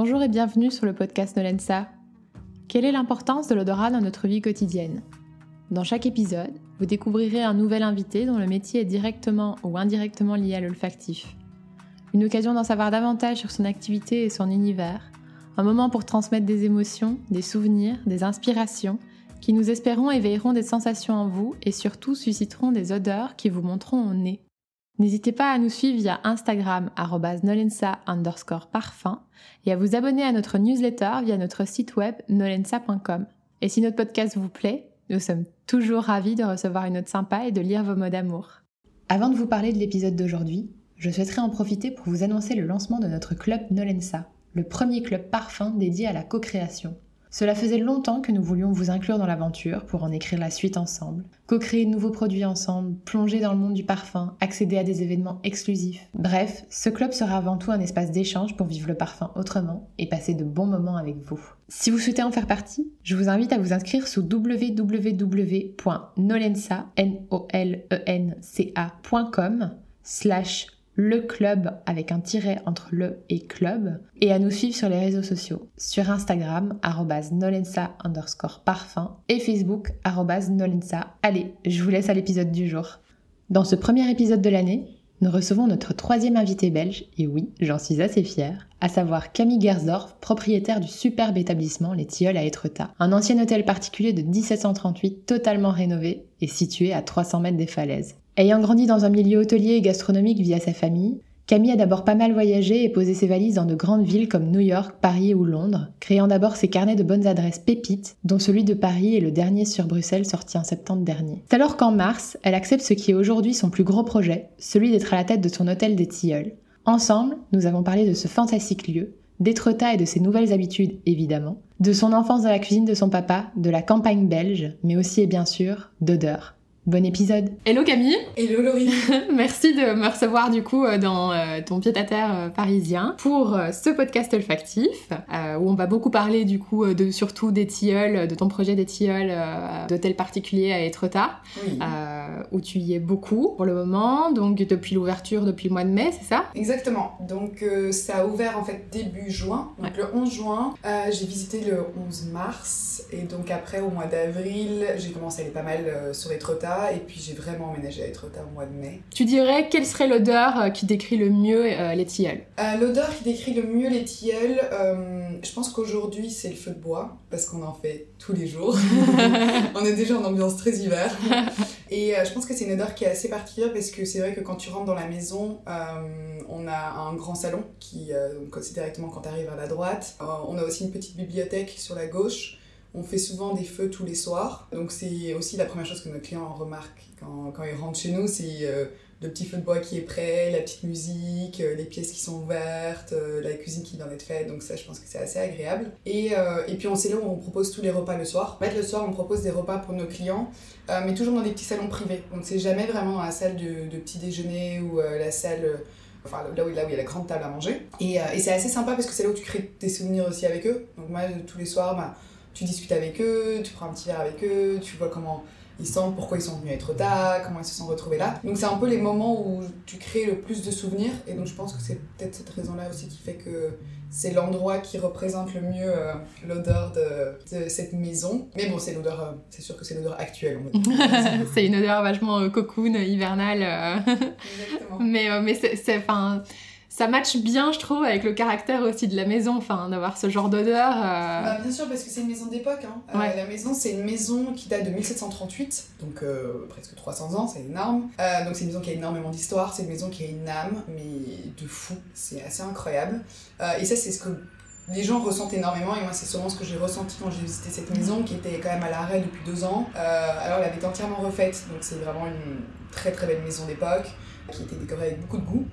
Bonjour et bienvenue sur le podcast Nolensa. Quelle est l'importance de l'odorat dans notre vie quotidienne? Dans chaque épisode, vous découvrirez un nouvel invité dont le métier est directement ou indirectement lié à l'olfactif. Une occasion d'en savoir davantage sur son activité et son univers. Un moment pour transmettre des émotions, des souvenirs, des inspirations qui nous espérons éveilleront des sensations en vous et surtout susciteront des odeurs qui vous montreront au nez. N'hésitez pas à nous suivre via Instagram nolensa underscore parfum et à vous abonner à notre newsletter via notre site web nolensa.com. Et si notre podcast vous plaît, nous sommes toujours ravis de recevoir une note sympa et de lire vos mots d'amour. Avant de vous parler de l'épisode d'aujourd'hui, je souhaiterais en profiter pour vous annoncer le lancement de notre club Nolensa, le premier club parfum dédié à la co-création. Cela faisait longtemps que nous voulions vous inclure dans l'aventure pour en écrire la suite ensemble, co-créer de nouveaux produits ensemble, plonger dans le monde du parfum, accéder à des événements exclusifs. Bref, ce club sera avant tout un espace d'échange pour vivre le parfum autrement et passer de bons moments avec vous. Si vous souhaitez en faire partie, je vous invite à vous inscrire sous www.nolensa.com slash le club avec un tiret entre le et club et à nous suivre sur les réseaux sociaux sur Instagram nolensa underscore parfum et Facebook nolensa. Allez, je vous laisse à l'épisode du jour. Dans ce premier épisode de l'année, nous recevons notre troisième invité belge, et oui, j'en suis assez fière, à savoir Camille Gersdorf, propriétaire du superbe établissement Les Tilleuls à Étretat, un ancien hôtel particulier de 1738 totalement rénové et situé à 300 mètres des falaises. Ayant grandi dans un milieu hôtelier et gastronomique via sa famille, Camille a d'abord pas mal voyagé et posé ses valises dans de grandes villes comme New York, Paris ou Londres, créant d'abord ses carnets de bonnes adresses pépites, dont celui de Paris est le dernier sur Bruxelles sorti en septembre dernier. C'est alors qu'en mars, elle accepte ce qui est aujourd'hui son plus gros projet, celui d'être à la tête de son hôtel des Tilleuls. Ensemble, nous avons parlé de ce fantastique lieu, d'Étretat et de ses nouvelles habitudes évidemment, de son enfance dans la cuisine de son papa, de la campagne belge, mais aussi et bien sûr d'odeur. Bon épisode. Hello Camille. Hello Laurie. Merci de me recevoir du coup euh, dans euh, ton pied-à-terre euh, parisien pour ce podcast olfactif où on va beaucoup parler du coup de surtout des tilleuls, de ton projet des tilleuls d'hôtel particulier à Etretat où tu y es beaucoup pour le moment, donc depuis l'ouverture depuis le mois de mai, c'est ça? Exactement. Donc ça a ouvert en fait début juin, donc le 11 juin. j'ai visité le 11 mars et donc après au mois d'avril j'ai commencé à aller pas mal sur Etretat et puis j'ai vraiment emménagé à Etretat au mois de mai. Tu dirais quelle serait l'odeur euh, qui décrit le mieux euh, les tilleuls? Euh, L'odeur qui décrit le mieux les tilleuls, je pense qu'aujourd'hui c'est le feu de bois parce qu'on en fait tous les jours. on est déjà en ambiance très hiver. Et je pense que c'est une odeur qui est assez particulière parce que c'est vrai que quand tu rentres dans la maison, on a un grand salon qui, c'est directement quand tu arrives à la droite. on a aussi une petite bibliothèque sur la gauche. On fait souvent des feux tous les soirs. Donc c'est aussi la première chose que nos clients remarquent quand, quand ils rentrent chez nous, c'est euh, le petit feu de bois qui est prêt, la petite musique, euh, les pièces qui sont ouvertes, euh, la cuisine qui vient d'être faite. Donc ça, je pense que c'est assez agréable. Et, et puis on sait là où on propose tous les repas le soir. En fait, le soir, on propose des repas pour nos clients, mais toujours dans des petits salons privés. Donc c'est jamais vraiment dans la salle de, petit déjeuner ou la salle enfin là où, là où il y a la grande table à manger. Et, et c'est assez sympa parce que c'est là où tu crées des souvenirs aussi avec eux. Donc moi, tous les soirs, bah, tu discutes avec eux, tu prends un petit verre avec eux, tu vois comment ils sentent, pourquoi ils sont venus être tard, comment ils se sont retrouvés là. Donc c'est un peu les moments où tu crées le plus de souvenirs et donc je pense que c'est peut-être cette raison-là aussi qui fait que c'est l'endroit qui représente le mieux euh, l'odeur de, cette maison. Mais bon, c'est l'odeur, euh, c'est sûr que c'est l'odeur actuelle. c'est une odeur vachement euh, cocoon, hivernale. Exactement. mais mais c'est, enfin ça matche bien, je trouve, avec le caractère aussi de la maison, enfin, d'avoir ce genre d'odeur. Euh. Bah, bien sûr, parce que c'est une maison d'époque. Hein. Euh, la maison, c'est une maison qui date de 1738, donc euh, presque 300 ans, c'est énorme. donc c'est une maison qui a énormément d'histoire, c'est une maison qui a une âme, mais de fou, c'est assez incroyable. et ça, c'est ce que les gens ressentent énormément et moi c'est sûrement ce que j'ai ressenti quand j'ai visité cette maison qui était quand même à l'arrêt depuis deux ans. alors elle avait été entièrement refaite donc c'est vraiment une très très belle maison d'époque qui était décorée avec beaucoup de goût.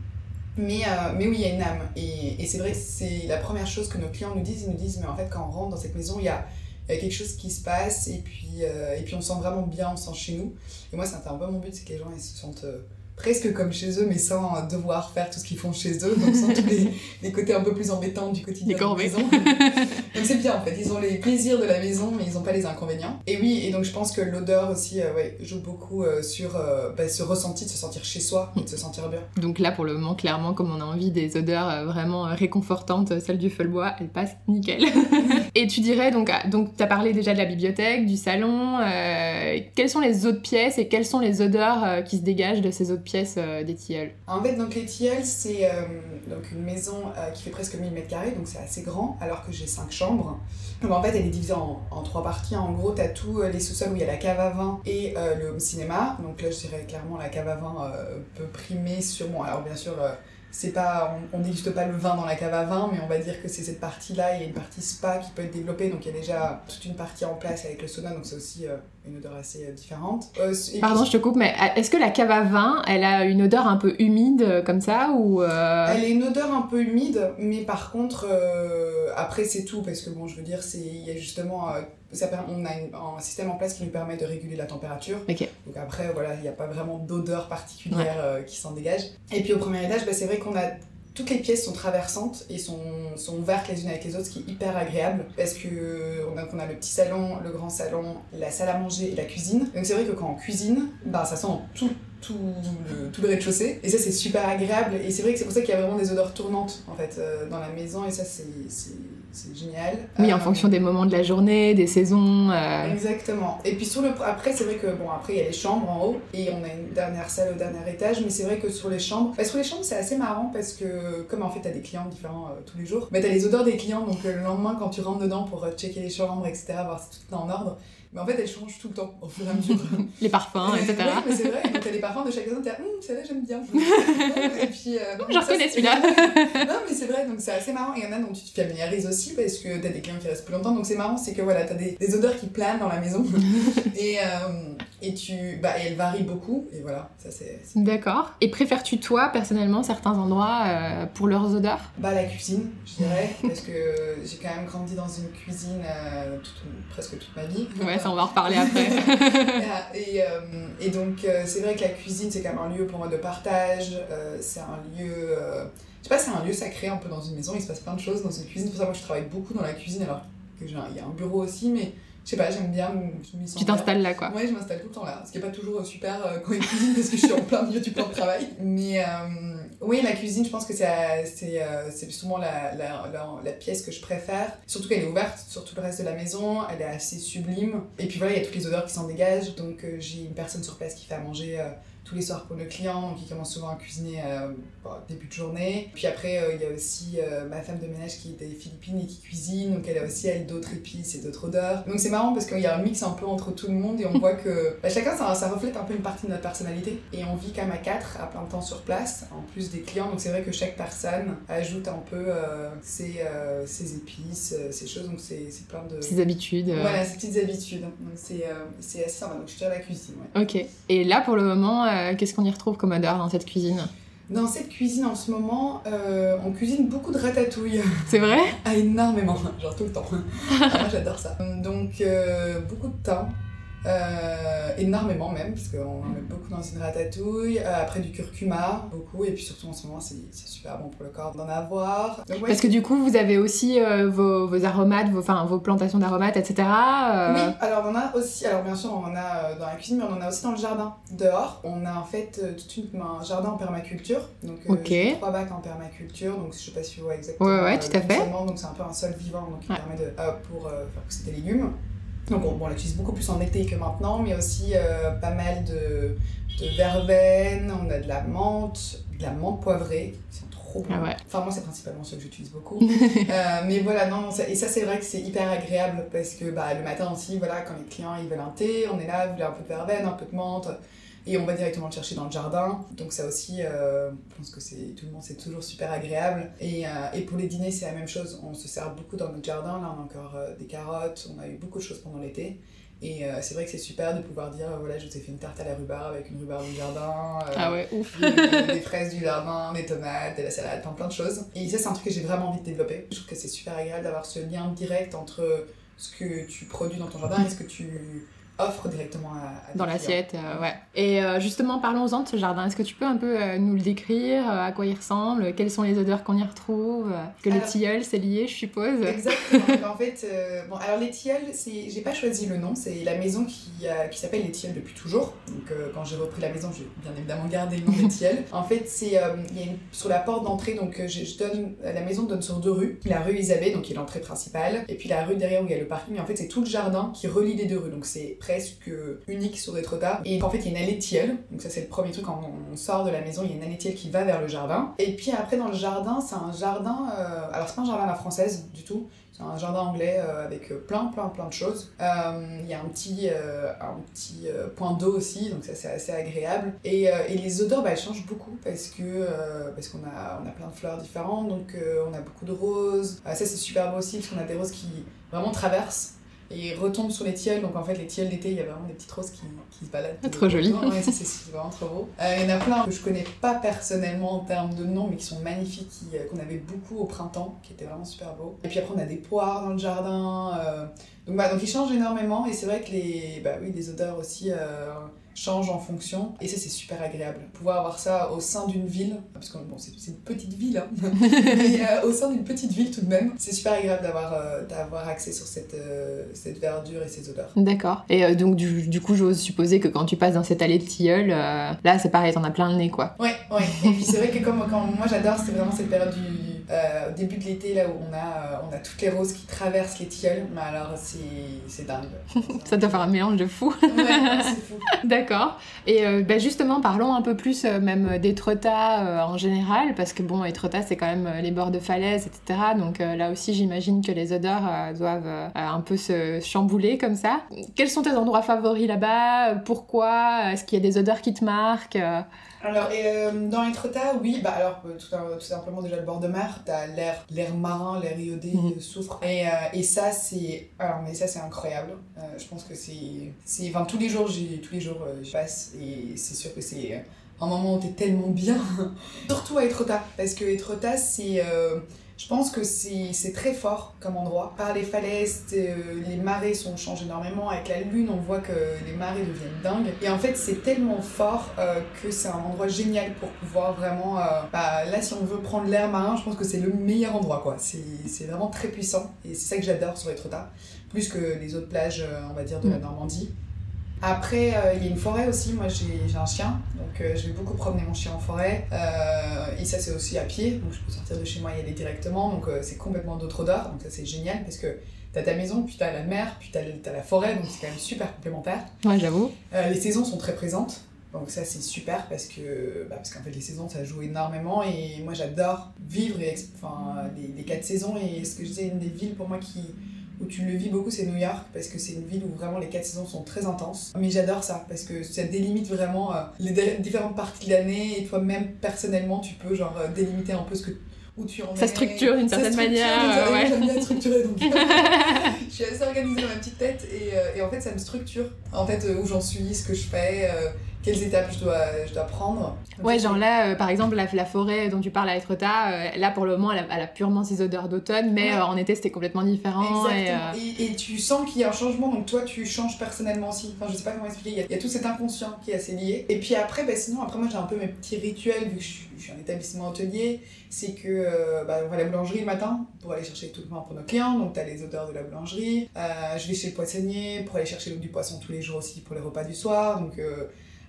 Mais, euh, mais oui, il y a une âme. Et, et c'est vrai, c'est la première chose que nos clients nous disent. Ils nous disent, mais en fait, quand on rentre dans cette maison, il y a, y a quelque chose qui se passe et puis, euh, et puis on se sent vraiment bien, on se sent chez nous. Et moi, c'était un peu mon but, c'est que les gens ils se sentent euh, presque comme chez eux, mais sans devoir faire tout ce qu'ils font chez eux, donc sans tous les, les, côtés un peu plus embêtants du quotidien de la maison. donc c'est bien en fait, ils ont les plaisirs de la maison, mais ils n'ont pas les inconvénients. Et oui, et donc je pense que l'odeur aussi euh, ouais, joue beaucoup euh, sur euh, bah, ce ressenti de se sentir chez soi et de se sentir bien. Donc là, pour le moment, clairement, comme on a envie des odeurs vraiment réconfortantes, celle du feu bois, elle passe nickel. et tu dirais, donc, ah, donc tu as parlé déjà de la bibliothèque, du salon, quelles sont les autres pièces et quelles sont les odeurs qui se dégagent de ces autres euh, des tilleuls En fait, donc les tilleuls, c'est euh, donc une maison euh, qui fait presque 1000 m carrés, donc c'est assez grand, alors que j'ai 5 chambres. Donc en fait, elle est divisée en, en trois parties. En gros, tu as tous les sous-sols où il y a la cave à vin et le home cinéma. Donc là, je dirais clairement la cave à vin peut primer sur moi. Alors bien sûr c'est pas on, déguste pas le vin dans la cave à vin mais on va dire que c'est cette partie là il y a une partie spa qui peut être développée donc il y a déjà toute une partie en place avec le sauna donc c'est aussi euh, une odeur assez euh, différente. Euh, pardon je te coupe mais est-ce que la cave à vin elle a une odeur un peu humide comme ça ou elle a une odeur un peu humide mais par contre après c'est tout parce que bon je veux dire c'est il y a justement on a un système en place qui nous permet de réguler la température. Donc après, voilà, il n'y a pas vraiment d'odeur particulière euh, qui s'en dégage. Et puis au premier étage, bah, c'est vrai qu'on a toutes les pièces sont traversantes et sont, sont ouvertes les unes avec les autres, ce qui est hyper agréable parce que on a, on a le petit salon, le grand salon, la salle à manger et la cuisine. Donc c'est vrai que quand on cuisine, bah, ça sent tout, tout le, tout le rez-de-chaussée et ça c'est super agréable et c'est vrai que c'est pour ça qu'il y a vraiment des odeurs tournantes en fait euh, dans la maison et ça c'est c'est génial. Oui, en euh, fonction des moments de la journée, des saisons. Euh. Exactement. Et puis sur le après, c'est vrai que bon, après il y a les chambres en haut et on a une dernière salle au dernier étage, mais c'est vrai que sur les chambres, bah, sur les chambres c'est assez marrant parce que comme en fait t'as des clients différents euh, tous les jours, bah t'as les odeurs des clients donc le lendemain quand tu rentres dedans pour checker les chambres etc, voir si tout est en ordre. Mais en fait, elles changent tout le temps, au fur et à mesure. les parfums, etc. Oui, mais c'est vrai. Donc, t'as les parfums de chaque personne, t'es là, hum, celle-là, j'aime bien. et puis. Euh, J'en reconnais celui-là. non, mais c'est vrai, donc c'est assez marrant. Et il y en a dont tu te familiarises aussi parce que t'as des clients qui restent plus longtemps. Donc, c'est marrant, c'est que voilà, t'as des, des odeurs qui planent dans la maison. et, euh, et, tu, bah, et elles varient beaucoup. Et voilà, ça c'est. D'accord. Et préfères-tu, toi, personnellement, certains endroits euh, pour leurs odeurs? Bah, la cuisine, je dirais. parce que j'ai quand même grandi dans une cuisine presque toute ma vie. Ouais, on va en reparler après. et, euh, et, donc, euh, c'est vrai que la cuisine, c'est quand même un lieu pour moi de partage. Euh, c'est un lieu. je sais pas, c'est un lieu sacré un peu dans une maison. Il se passe plein de choses dans une cuisine. Pour ça, moi, je travaille beaucoup dans la cuisine, alors qu'il y a un bureau aussi, mais je sais pas, j'aime bien. tu t'installes là, quoi. Ouais, je m'installe tout le temps là. Ce qui est pas toujours super quand il cuisine parce que je suis en plein milieu du plan de travail. Mais oui, la cuisine, je pense que c'est euh, souvent la, la, la, pièce que je préfère. Surtout qu'elle est ouverte sur tout le reste de la maison, elle est assez sublime. Et puis voilà, il y a toutes les odeurs qui s'en dégagent. Donc euh, j'ai une personne sur place qui fait à manger euh, tous les soirs pour le client, qui commence souvent à cuisiner euh, début de journée. Puis après, euh, il y a aussi euh, ma femme de ménage qui est des Philippines et qui cuisine, donc elle a aussi elle d'autres épices et d'autres odeurs. Donc c'est marrant parce qu'il y a un mix un peu entre tout le monde et on voit que bah, chacun ça, ça, reflète un peu une partie de notre personnalité. Et on vit quand même à quatre à plein de temps sur place, en plus des clients. Donc c'est vrai que chaque personne ajoute un peu ses, ses, épices, ses choses. Donc c'est plein de. Ses habitudes. Voilà, ses petites habitudes. Donc c'est assez sympa. Donc je tiens la cuisine. Ouais. Ok. Et là pour le moment, euh, qu'est-ce qu'on y retrouve comme odeur dans cette cuisine? Dans cette cuisine en ce moment, euh, on cuisine beaucoup de ratatouille. C'est vrai? Ah, Énormément, genre tout le temps. moi j'adore ça. Donc euh, beaucoup de thym, euh, énormément même, parce qu'on en met beaucoup dans une ratatouille. Euh, après du curcuma, beaucoup. Et puis surtout en ce moment, c'est super bon pour le corps d'en avoir. parce que du coup, vous avez aussi euh, vos, vos, aromates, vos, vos plantations d'aromates, etc. Oui, alors on en a aussi. Alors bien sûr, on en a dans la cuisine, mais on en a aussi dans le jardin. Dehors, on a en fait tout un jardin en permaculture. Donc trois bacs en permaculture. Donc je sais pas si vous voyez exactement. Ouais, ouais, tout à fait. Donc c'est un peu un sol vivant donc qui permet de, pour faire pousser des légumes. Donc on, bon, on l'utilise beaucoup plus en été que maintenant, mais aussi euh, pas mal de, de, verveine, on a de la menthe, de la menthe poivrée, qui sont trop bons. Ah enfin moi c'est principalement ceux que j'utilise beaucoup. euh, mais voilà, non, et ça c'est vrai que c'est hyper agréable parce que bah, le matin aussi, voilà, quand les clients ils veulent un thé, on est là, vous voulez un peu de verveine, un peu de menthe, et on va directement le chercher dans le jardin. Donc ça aussi, euh, je pense que c'est tout le monde, c'est toujours super agréable. Et, euh, et pour les dîners, c'est la même chose. On se sert beaucoup dans notre jardin. Là, on a encore euh, des carottes. On a eu beaucoup de choses pendant l'été. Et c'est vrai que c'est super de pouvoir dire voilà, je vous ai fait une tarte à la rhubarbe avec une rhubarbe du jardin. ah ouais, ouf. Des, fraises du jardin, des tomates, de la salade, plein, plein de choses. Et ça, c'est un truc que j'ai vraiment envie de développer. Je trouve que c'est super agréable d'avoir ce lien direct entre ce que tu produis dans ton jardin et ce que tu offre directement à, dans l'assiette, euh, ouais. Et euh, justement, parlons-en de ce jardin. Est-ce que tu peux un peu euh, nous le décrire À quoi il ressemble Quelles sont les odeurs qu'on y retrouve Que le tilleul, c'est lié, je suppose. Exactement. en fait, bon, alors les tilleuls, c'est, j'ai pas choisi le nom. C'est la maison qui, qui s'appelle les tilleuls depuis toujours. Donc quand j'ai repris la maison, j'ai bien évidemment gardé le nom des tilleuls. En fait, c'est y a une, sur la porte d'entrée, donc je, donne la maison donne sur deux rues. La rue Isabelle, donc qui est l'entrée principale, et puis la rue derrière où il y a le parking. Mais en fait, c'est tout le jardin qui relie les deux rues. Donc c'est presque unique sur Étretat. Et en fait, il y a une allée tielle. Donc ça, c'est le premier truc quand on sort de la maison, il y a une allée tielle qui va vers le jardin. Et puis après, dans le jardin, c'est un jardin. Euh, alors, c'est pas un jardin à la française du tout. C'est un jardin anglais euh, avec plein, plein, plein de choses. Euh, il y a un petit, un petit point d'eau aussi, donc ça c'est assez agréable. Et, et, les odeurs, bah, elles changent beaucoup parce que parce qu'on a, on a plein de fleurs différentes, donc on a beaucoup de roses. ça c'est super beau aussi parce qu'on a des roses qui vraiment traversent et retombe sur les tilleuls. Donc en fait, les tilleuls d'été, il y a vraiment des petites roses qui, qui se baladent. Trop joli. Ouais, c'est vraiment trop beau. Euh, il y en a plein que je connais pas personnellement en termes de nom, mais qui sont magnifiques, euh, qu'on avait beaucoup au printemps, qui étaient vraiment super beaux. Et puis après, on a des poires dans le jardin. Euh, donc, bah, donc ils changent énormément. Et c'est vrai que les, bah, oui, les odeurs aussi change en fonction. Et ça, c'est super agréable. Pouvoir avoir ça au sein d'une ville, parce que bon, c'est une petite ville, hein. mais euh, au sein d'une petite ville tout de même, c'est super agréable d'avoir euh, d'avoir accès sur cette, euh, cette verdure et ces odeurs. D'accord. Et donc, du, du coup, j'ose supposer que quand tu passes dans cette allée de tilleul, là, c'est pareil, t'en as plein le nez, quoi. Ouais, ouais. Et puis c'est vrai que comme quand moi j'adore, c'est vraiment cette période du euh, au début de l'été, là où on a, euh, on a toutes les roses qui traversent les tilleuls, mais alors c'est dingue. Ça doit faire un mélange de fou. ouais, c'est fou. D'accord. Et euh, bah, justement, parlons un peu plus même d'Étretat en général, parce que bon, Étretat, c'est quand même les bords de falaises, etc. Donc là aussi, j'imagine que les odeurs doivent un peu se chambouler comme ça. Quels sont tes endroits favoris là-bas? Pourquoi? Est-ce qu'il y a des odeurs qui te marquent? Alors, euh, dans Etretat, oui, bah alors, euh, tout, simplement, déjà le bord de mer, t'as l'air, l'air marin, l'air iodé, mmh. Euh, soufre. Et, et ça, c'est. Alors, mais ça, c'est incroyable. je pense que c'est. c'est enfin, tous les jours, tous les jours, je passe et c'est sûr que c'est un moment où t'es tellement bien. Surtout à Etretat, parce que Etretat, c'est. Je pense que c'est très fort comme endroit. Par les falaises, euh, les marées sont changent énormément. Avec la lune, on voit que les marées deviennent dingues. Et en fait, c'est tellement fort euh, que c'est un endroit génial pour pouvoir vraiment. Euh, bah, là, si on veut prendre l'air marin, je pense que c'est le meilleur endroit. quoi. C'est vraiment très puissant. Et c'est ça que j'adore sur Etretat. Plus que les autres plages, on va dire, de la mm. Normandie. Après, euh, il y a une forêt aussi. Moi, j'ai un chien, donc euh, je vais beaucoup promener mon chien en forêt. Euh, et ça, c'est aussi à pied, donc je peux sortir de chez moi et y aller directement. Donc, c'est complètement d'autres odeurs. Donc, ça, c'est génial parce que t'as ta maison, puis t'as la mer, puis t'as as la forêt. Donc, c'est quand même super complémentaire. Ouais, j'avoue. les saisons sont très présentes. Donc ça c'est super parce que bah, parce qu'en fait les saisons ça joue énormément et moi j'adore vivre et, enfin, les, les, quatre saisons et ce que je disais une des villes pour moi qui, où tu le vis beaucoup, c'est New York, parce que c'est une ville où vraiment les quatre saisons sont très intenses. Mais j'adore ça, parce que ça délimite vraiment euh, les différentes parties de l'année, et toi-même, personnellement, tu peux genre euh, délimiter un peu ce que où tu en Ça structure d'une certaine manière. ouais. J'aime bien structurer, donc je suis assez organisée dans ma petite tête, et, euh, et, en fait, ça me structure. En fait, où j'en suis, ce que je fais, quelles étapes je dois, je dois prendre. ouais, genre là, euh, par exemple, la, la, forêt dont tu parles à Etretat, euh, là pour le moment, elle a, purement ses odeurs d'automne, mais euh, en été c'était complètement différent. Et, et, tu sens qu'il y a un changement, donc toi tu changes personnellement aussi. Enfin, je sais pas comment expliquer, il y, a, tout cet inconscient qui est assez lié. Et puis après, bah, sinon, après moi j'ai un peu mes petits rituels, vu que je, suis un établissement hôtelier, c'est que bah, on va à la boulangerie le matin pour aller chercher tout le pain pour nos clients, donc tu as les odeurs de la boulangerie. je vais chez le poissonnier pour aller chercher du poisson tous les jours aussi pour les repas du soir, donc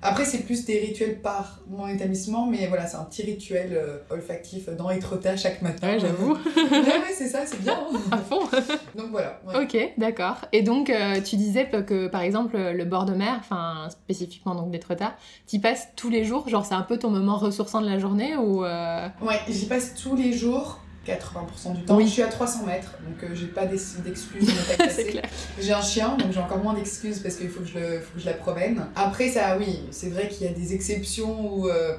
après, c'est plus des rituels par mon établissement, mais voilà, c'est un petit rituel euh, olfactif dans Etretat chaque matin. Ouais, j'avoue. ouais, ouais, c'est ça, c'est bien. à fond. donc voilà. Ok, d'accord. Et donc, euh, tu disais que, par exemple, le bord de mer, enfin, spécifiquement donc d'Etretat, tu passes tous les jours? Genre, c'est un peu ton moment ressourçant de la journée ou... Euh... Ouais, j'y passe tous les jours. 80% du temps. Je suis à 300 mètres, donc euh, j'ai pas d'excuses J'ai un chien, donc j'ai encore moins d'excuses parce qu'il faut, que je faut que je la promène. Après, ça, oui, c'est vrai qu'il y a des exceptions où, euh,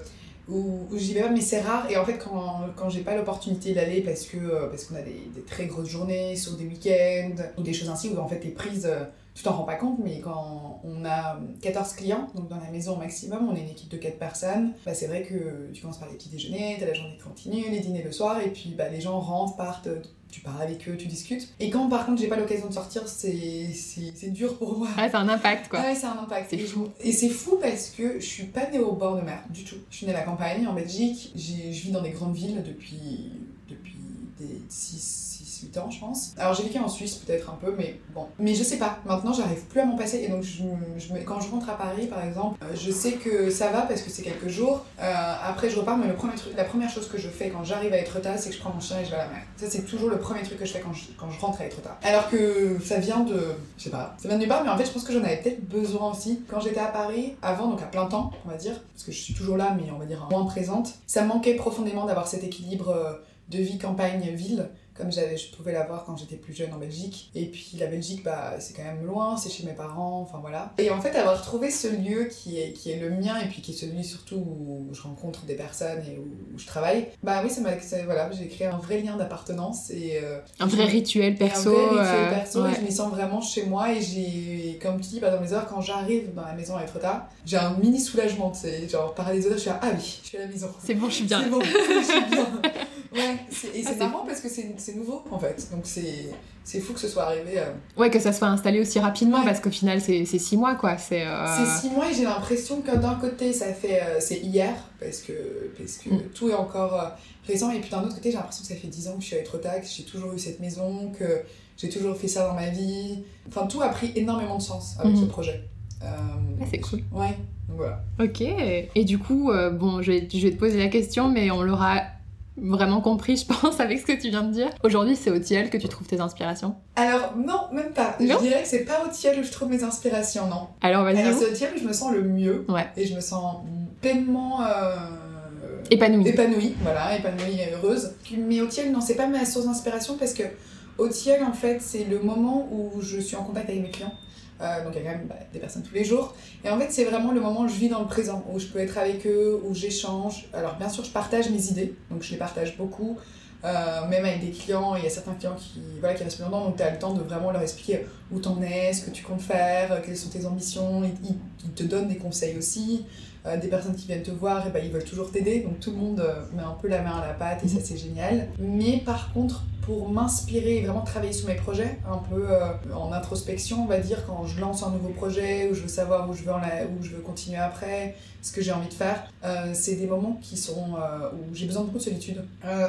où, j'y vais pas, mais c'est rare. Et en fait, quand, quand j'ai pas l'opportunité d'aller parce que euh, parce qu'on a des, des, très grosses journées, sur des week-ends, ou des choses ainsi, où en fait t'es prise tu t'en rends pas compte, mais quand on a 14 clients, donc dans la maison au maximum, on est une équipe de 4 personnes, bah c'est vrai que tu commences par les petits déjeuners, t'as la journée continue, les dîners le soir, et puis bah, les gens rentrent, partent tu pars avec eux, tu discutes. Et quand par contre j'ai pas l'occasion de sortir, c'est c'est dur pour moi. Ouais, c'est un impact quoi. Ouais, c'est un impact. C'est Et fou. Et c'est fou parce que je suis pas née au bord de mer du tout. Je suis née à la campagne, en Belgique. J'ai- Je vis dans des grandes villes depuis, depuis des 6, 8 ans, je pense. Alors j'ai vécu en Suisse peut-être un peu, mais bon. Mais je sais pas. Maintenant, j'arrive plus à m'en passer. Et donc, quand je rentre à Paris, par exemple, euh, je sais que ça va parce que c'est quelques jours. Euh, après, je repars, mais le premier truc, la première chose que je fais quand j'arrive à Etretat, c'est que je prends mon chien et je vais à la mer. Ça, c'est toujours le premier truc que je fais quand je, quand je rentre à Etretat. Alors que ça vient de. Je sais pas. Ça vient de nulle part, mais en fait, je pense que j'en avais peut-être besoin aussi. Quand j'étais à Paris, avant, donc à plein temps, on va dire, parce que je suis toujours là, mais on va dire moins présente, ça manquait profondément d'avoir cet équilibre euh, de vie campagne-ville comme je pouvais l'avoir quand j'étais plus jeune en Belgique. Et puis la Belgique, bah, c'est quand même loin, c'est chez mes parents, enfin voilà. Et en fait, avoir trouvé ce lieu qui est, qui est le mien et puis qui est celui surtout où je rencontre des personnes et où, où je travaille, bah oui, ça m'a, voilà, j'ai créé un vrai lien d'appartenance et euh, Un vrai rituel et un perso. vrai rituel euh, perso, ouais. et je m'y sens vraiment chez moi et j'ai, comme tu dis, par exemple, les heures quand j'arrive dans la maison à être tard, j'ai un mini soulagement, tu sais, genre par les odeurs, je suis là, ah oui, je suis à la maison. C'est bon, je suis bien. C'est bon, je suis bien. Ouais, et Ah, c'est c'est marrant parce que c'est nouveau en fait, donc c'est fou que ce soit arrivé. euh. Ouais, que ça soit installé aussi rapidement Ouais. parce qu'au final, c'est six mois quoi. C'est. euh, C'est six mois et j'ai l'impression que d'un côté ça fait euh, c'est hier parce que parce que Mm. tout est encore récent et puis d'un autre côté j'ai l'impression que ça fait dix ans que je suis à Etretat, que j'ai toujours eu cette maison, que j'ai toujours fait ça dans ma vie. Enfin tout a pris énormément de sens avec ce projet. Euh, Ah, c'est cool. Ouais, donc voilà. Ok. Et du coup, bon, je vais, je vais te poser la question, mais on l'aura vraiment compris, je pense, avec ce que tu viens de dire. Aujourd'hui, c'est au Tiel que tu trouves tes inspirations. Alors non, même pas. Non je dirais que c'est pas au Tiel où je trouve mes inspirations, non. Alors, vas-y. C'est au Tiel où je me sens le mieux Ouais. et je me sens pleinement euh, Épanouie. épanouie, voilà, épanouie et heureuse. Mais au Tiel, non, c'est pas ma source d'inspiration parce que au Tiel, en fait, c'est le moment où je suis en contact avec mes clients. Euh, donc il y a quand même bah, des personnes tous les jours. Et en fait, c'est vraiment le moment où je vis dans le présent, où je peux être avec eux, où j'échange. Alors bien sûr, je partage mes idées, donc je les partage beaucoup. Euh, même avec des clients, il y a certains clients qui, voilà, qui restent plus longtemps, donc tu as le temps de vraiment leur expliquer où t'en es, ce que tu comptes faire, euh, quelles sont tes ambitions. Ils, te donnent des conseils aussi. Euh, des personnes qui viennent te voir, et ben, ils veulent toujours t'aider, donc tout le monde met un peu la main à la pâte et ça c'est génial. Mais par contre, pour m'inspirer et vraiment travailler sur mes projets, un peu euh, en introspection, on va dire, quand je lance un nouveau projet, où je veux savoir où je veux, en la- où je veux continuer après, ce que j'ai envie de faire, euh, c'est des moments qui sont euh, où j'ai besoin de beaucoup de solitude.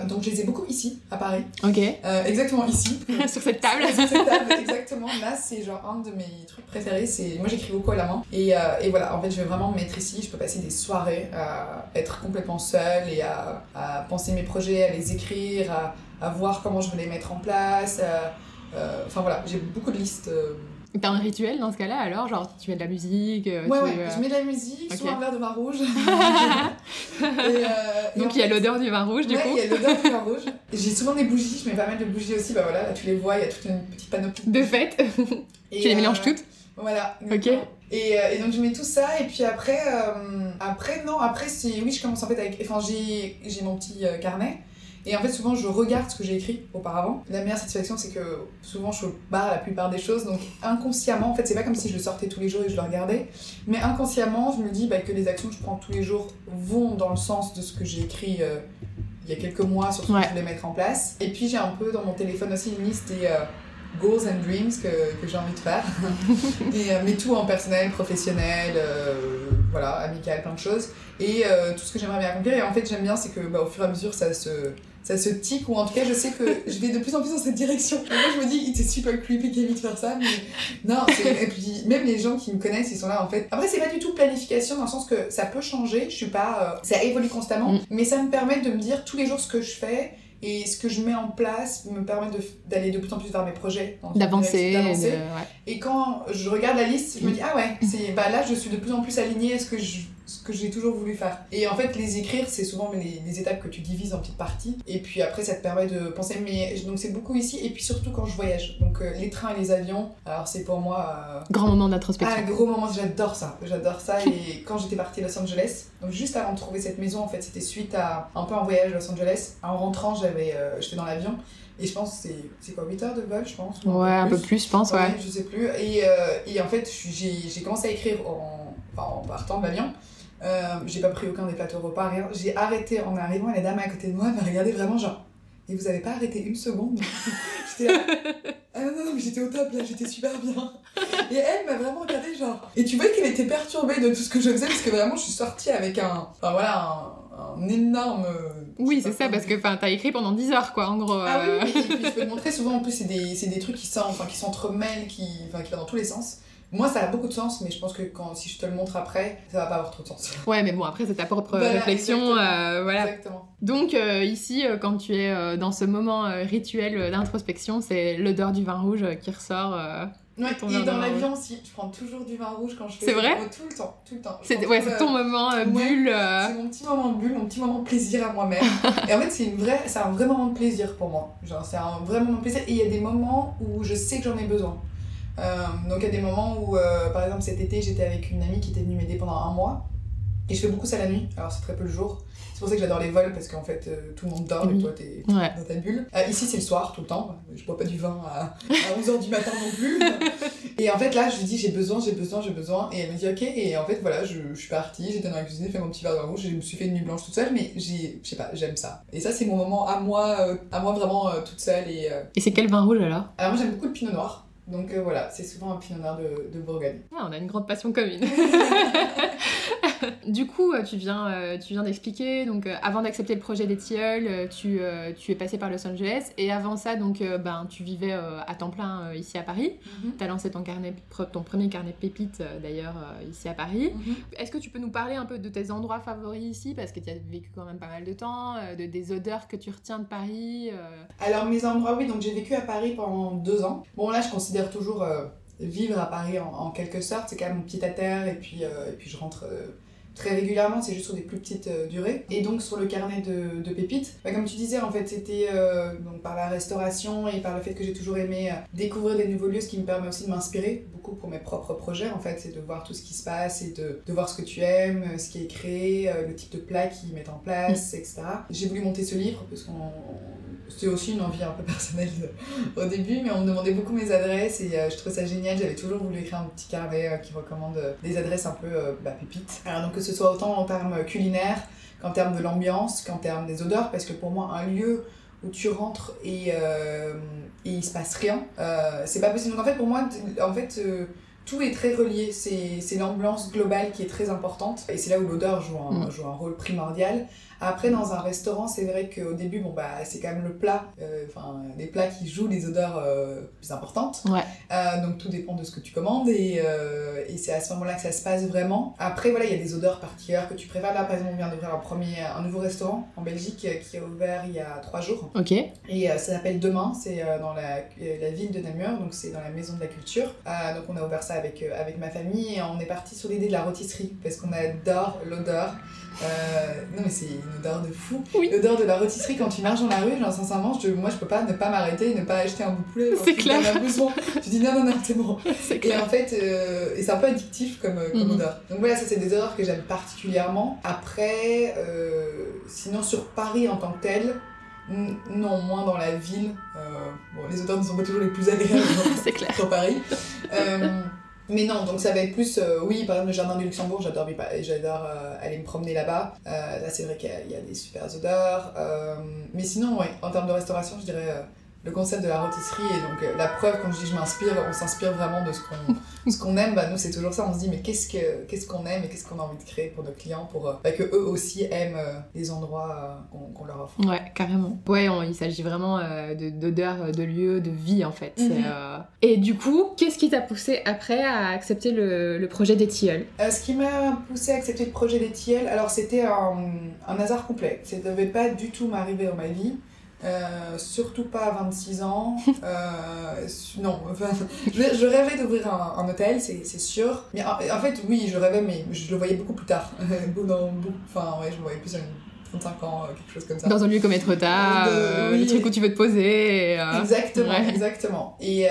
Donc je les ai beaucoup ici, à Paris, Ok. Exactement ici. Sur cette table. Sur cette table, exactement. Là, c'est genre un de mes trucs préférés. C'est moi, j'écris beaucoup à la main. Et, et voilà, en fait, je vais vraiment me mettre ici. Je peux passer des soirées à être complètement seule et à, à penser mes projets, à les écrire, à, à voir comment je veux les mettre en place. à- euh, Enfin voilà, j'ai beaucoup de listes. euh. T'as un rituel dans ce cas-là alors Genre, tu mets de la musique euh, Ouais, tu, ouais, euh, je mets de la musique, ok. soit un verre de vin rouge. Et, euh, Donc il y a l'odeur du vin rouge du ouais, coup. il y a l'odeur du vin rouge. J'ai souvent des bougies, je mets pas mal de bougies aussi. Bah voilà, là tu les vois, il y a toute une petite panoplie. De fait, Et, tu les euh, mélanges toutes Voilà. Ok. Et, euh, et donc je mets tout ça et puis après, euh, après non, après c'est oui je commence en fait avec, enfin j'ai j'ai mon petit euh, carnet et en fait souvent je regarde ce que j'ai écrit auparavant. La meilleure satisfaction c'est que souvent je barre la plupart des choses donc inconsciemment en fait c'est pas comme si je le sortais tous les jours et je le regardais, mais inconsciemment je me dis bah, que les actions que je prends tous les jours vont dans le sens de ce que j'ai écrit. euh, il y a quelques mois sur ce Ouais. que je voulais mettre en place. Et puis j'ai un peu dans mon téléphone aussi une liste des euh, goals and dreams que, que j'ai envie de faire. Et, euh, mais tout en personnel, professionnel, euh, voilà, amical, plein de choses. Et euh, tout ce que j'aimerais bien accomplir. Et en fait, j'aime bien, c'est que bah, au fur et à mesure, ça se, ça se tique, ou en tout cas, je sais que je vais de plus en plus dans cette direction. Et moi, je me dis, c'est super creepy Camille de faire ça, mais non, et puis même les gens qui me connaissent, ils sont là en fait. Après, c'est pas du tout planification dans le sens que ça peut changer, je suis pas. euh, ça évolue constamment, Mm. mais ça me permet de me dire tous les jours ce que je fais. Et ce que je mets en place me permet d'aller de, plus en plus vers mes projets. D'avancer. ouais. Et quand je regarde la liste, je me dis ah ouais, c'est bah là je suis de plus en plus alignée à ce que je ce que j'ai toujours voulu faire. Et en fait, les écrire, c'est souvent les, les étapes que tu divises en petites parties. Et puis après, ça te permet de penser. Mais donc c'est beaucoup ici. Et puis surtout quand je voyage. Donc euh, les trains et les avions. Alors c'est pour moi. euh, Grand moment ah, d'introspection. gros moment, j'adore ça, j'adore ça. Et quand j'étais partie à Los Angeles, donc juste avant de trouver cette maison, en fait, c'était suite à un peu un voyage à Los Angeles. En rentrant, j'avais, euh, j'étais dans l'avion. Et je pense que c'est, quoi, 8 heures de vol, je pense? Ou ouais, un peu plus, je pense, ouais. Ouais, je sais plus. Et, euh, et en fait, j'ai j'ai commencé à écrire en, enfin, en partant de l'avion. Euh, j'ai pas pris aucun des plateaux repas, rien. J'ai arrêté en arrivant et la dame à côté de moi m'a regardé vraiment genre et vous avez pas arrêté une seconde? j'étais là, ah non, non, mais j'étais au top là, j'étais super bien. Et elle m'a vraiment regardé genre. Et tu vois qu'elle était perturbée de tout ce que je faisais parce que vraiment je suis sortie avec un. Enfin voilà, un, un énorme. Oui, c'est ça, parce que t'as écrit pendant 10 heures quoi, en gros. Ah euh. oui, oui, et puis je peux te montrer souvent en plus, c'est des, des trucs qui s'entremêlent, qui, enfin, qui vont dans tous les sens. Moi, ça a beaucoup de sens, mais je pense que quand, si je te le montre après, ça va pas avoir trop de sens. Ouais, mais bon, après, c'est ta propre Voilà, réflexion. exactement. euh, voilà. Exactement. Donc, euh, ici, euh, quand tu es euh, dans ce moment euh, rituel d'introspection, c'est l'odeur du vin rouge euh, qui ressort. euh. Ouais, et de dans l'avion aussi, je prends toujours du vin rouge quand je fais C'est vrai Tout le temps, tout le temps. C'est ouais, ton euh, moment euh, ouais. bulle. euh. C'est mon petit moment bulle, mon petit moment plaisir à moi-même. et en fait, c'est vraie, c'est un vrai moment de plaisir pour moi. Genre, c'est un vrai moment de plaisir. Et il y a des moments où je sais que j'en ai besoin. Euh, donc, il y a des moments où, euh, par exemple, cet été, j'étais avec une amie qui était venue m'aider pendant un mois. Et je fais beaucoup ça la nuit, alors c'est très peu le jour. C'est pour ça que j'adore les vols, parce qu'en fait, euh, tout le monde dort et toi, t'es Ouais. dans ta bulle. Euh, ici, c'est le soir, tout le temps. Je bois pas du vin à, à 11h du matin non plus. Et en fait, là, je lui dis, j'ai besoin, j'ai besoin, j'ai besoin. Et elle me dit, ok. Et en fait, voilà, je, je suis partie, j'étais dans la cuisine, j'ai fait mon petit verre de vin rouge, je me suis fait une nuit blanche toute seule, mais j'ai, je sais pas, j'aime ça. Et ça, c'est mon moment à moi, euh, à moi vraiment toute seule. Et, Et c'est quel vin rouge alors? Alors, moi, j'aime beaucoup le pinot noir. Donc euh, voilà, c'est souvent un pinot noir de, de Bourgogne. Ouais, On a une grande passion commune. du coup, euh, tu viens, euh, tu viens d'expliquer, donc euh, avant d'accepter le projet des tilleuls, tu, euh, tu es passé par Los Angeles, et avant ça, donc, ben, tu vivais à temps plein ici à Paris. Tu as lancé ton, carnet, ton premier carnet pépites euh, d'ailleurs ici à Paris. Est-ce que tu peux nous parler un peu de tes endroits favoris ici? Parce que tu as vécu quand même pas mal de temps, de, des odeurs que tu retiens de Paris. Alors mes endroits, oui, donc j'ai vécu à Paris pendant deux ans. Bon là je considère toujours euh, vivre à Paris en, en quelque sorte, c'est quand même mon pied à terre et puis, euh, et puis je rentre euh, très régulièrement, c'est juste sur des plus petites euh, durées. Et donc sur le carnet de, de pépites, bah, comme tu disais en fait c'était euh, donc par la restauration et par le fait que j'ai toujours aimé euh, découvrir des nouveaux lieux, ce qui me permet aussi de m'inspirer beaucoup pour mes propres projets en fait, c'est de voir tout ce qui se passe et de, de voir ce que tu aimes, ce qui est créé, le type de plat qu'ils mettent en place, etc. J'ai voulu monter ce livre parce qu'on c'était aussi une envie un peu personnelle de- au début, mais on me demandait beaucoup mes adresses et euh, je trouvais ça génial. J'avais toujours voulu écrire un petit carnet euh, qui recommande euh, des adresses un peu euh, bah, pépites. Alors, donc que ce soit autant en termes culinaires qu'en termes de l'ambiance, qu'en termes des odeurs, parce que pour moi, un lieu où tu rentres et, et il se passe rien, c'est pas possible. Donc en fait, pour moi, en fait, tout est très relié. C'est l'ambiance globale qui est très importante et c'est là où l'odeur joue, un- Mm. joue un rôle primordial. Après, dans un restaurant, c'est vrai qu'au début, bon, bah, c'est quand même le plat, euh, enfin, les plats qui jouent les odeurs euh, plus importantes. Ouais. Euh, donc, tout dépend de ce que tu commandes et, euh, et c'est à ce moment-là que ça se passe vraiment. Après, voilà, il y a des odeurs particulières que tu préfères. Là, par exemple, on vient d'ouvrir un, premier, un nouveau restaurant en Belgique euh, qui a ouvert il y a trois jours. Ok. Et euh, ça s'appelle Demain, c'est euh, dans la, euh, la ville de Namur, donc c'est dans la maison de la culture. Euh, donc on a ouvert ça avec, euh, avec ma famille et on est parti sur l'idée de la rôtisserie parce qu'on adore l'odeur. Euh, non mais c'est une odeur de fou. Oui. L'odeur de la rôtisserie quand tu marches dans la rue, genre sincèrement, je, moi je peux pas ne pas m'arrêter, ne pas acheter un bout de poulet. C'est clair. Tu dis non non non c'est bon. C'est Et clair. en fait, euh, et c'est un peu addictif comme, euh, comme Mhm. odeur. Donc voilà, ça c'est des odeurs que j'aime particulièrement. Après, euh, sinon sur Paris en tant que tel, non, moins dans la ville. Euh, bon, les odeurs ne sont pas toujours les plus agréables C'est clair. dans Paris. Euh, mais non, donc ça va être plus, euh, oui, par exemple le jardin du Luxembourg, j'adore pa- j'adore euh, aller me promener là-bas. Euh, là c'est vrai qu'il y, a- des super odeurs. Euh, mais sinon, ouais, en termes de restauration, je dirais euh, le concept de la rôtisserie et donc euh, la preuve quand je dis je m'inspire, on s'inspire vraiment de ce qu'on ce qu'on aime. Bah, nous c'est toujours ça, on se dit mais qu'est-ce que qu'est-ce qu'on aime et qu'est-ce qu'on a envie de créer pour nos clients pour euh, bah, que eux aussi aiment euh, les endroits qu'on leur offre. Ouais, carrément. Ouais, on- il s'agit vraiment euh, de- d'odeurs, de lieux, de vie en fait. Mhm. euh, Et du coup, qu'est-ce qui t'a poussé après à accepter le, le projet des tilleuls Euh, ce qui m'a poussé à accepter le projet des tilleuls, alors c'était un, un hasard complet. Ça ne devait pas du tout m'arriver dans ma vie. Euh, surtout pas à 26 ans. Euh, non, enfin, je, je rêvais d'ouvrir un, un hôtel, c'est sûr. Mais en, en fait, oui, je rêvais, mais je le voyais beaucoup plus tard. Dans enfin, ouais, je le voyais plus à une 35 ans, euh, quelque chose comme ça. Dans un lieu comme euh, oui. le truc où tu veux te poser. et, Exactement, ouais. exactement. Et,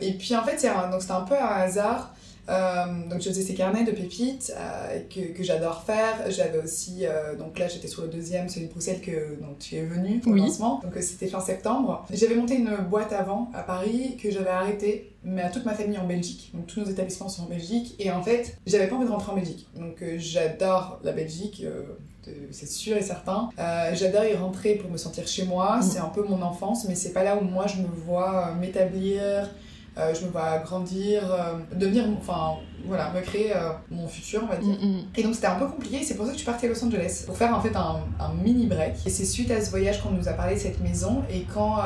et puis en fait, c'était un peu un hasard. Euh, donc je faisais ces carnets de pépites euh, que, que j'adore faire. J'avais aussi, euh, donc là j'étais sur le deuxième, celui de Bruxelles que donc tu es venu au Oui. lancement. Donc c'était fin septembre. J'avais monté une boîte avant à Paris que j'avais arrêtée, mais à toute ma famille en Belgique. Donc tous nos établissements sont en Belgique. Et en fait, j'avais pas envie de rentrer en Belgique. Donc euh, j'adore la Belgique. euh, c'est sûr et certain. Euh, j'adore y rentrer pour me sentir chez moi, Mm. c'est un peu mon enfance, mais c'est pas là où moi je me vois m'établir, euh, je me vois grandir, euh, devenir, enfin voilà, me créer euh, mon futur, on va dire. Mm, mm. Et donc c'était un peu compliqué, c'est pour ça que je suis partie à Los Angeles, pour faire en fait un, un mini break. Et c'est suite à ce voyage qu'on nous a parlé de cette maison, et quand,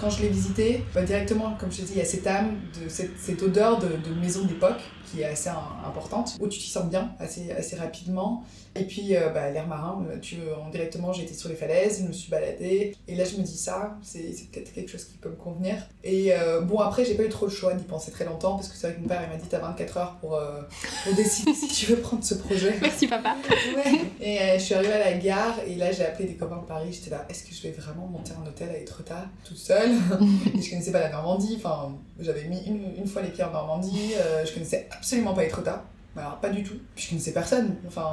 quand je l'ai visitée, bah, directement, comme je te dis, il y a cette âme, de, cette, cette odeur de, de maison d'époque qui est assez importante, où tu t'y sens bien assez, assez rapidement. Et puis euh, bah, l'air marin, euh, tu, en directement j'étais sur les falaises, je me suis baladée, et là je me dis ça, c'est peut-être quelque chose qui peut me convenir. Et euh, bon après j'ai pas eu trop le choix d'y penser très longtemps, parce que c'est vrai que mon père il m'a dit t'as 24 heures pour, euh, pour décider si tu veux prendre ce projet. Merci papa. Ouais. Et euh, je suis arrivée à la gare et là j'ai appelé des copains de Paris. J'étais là, est-ce que je vais vraiment monter un hôtel à Etretat toute seule? Et je connaissais pas la Normandie. Enfin, j'avais mis une, une fois les pieds en Normandie. euh, je connaissais absolument pas Etretat. Alors pas du tout. Puis je connaissais personne. Enfin,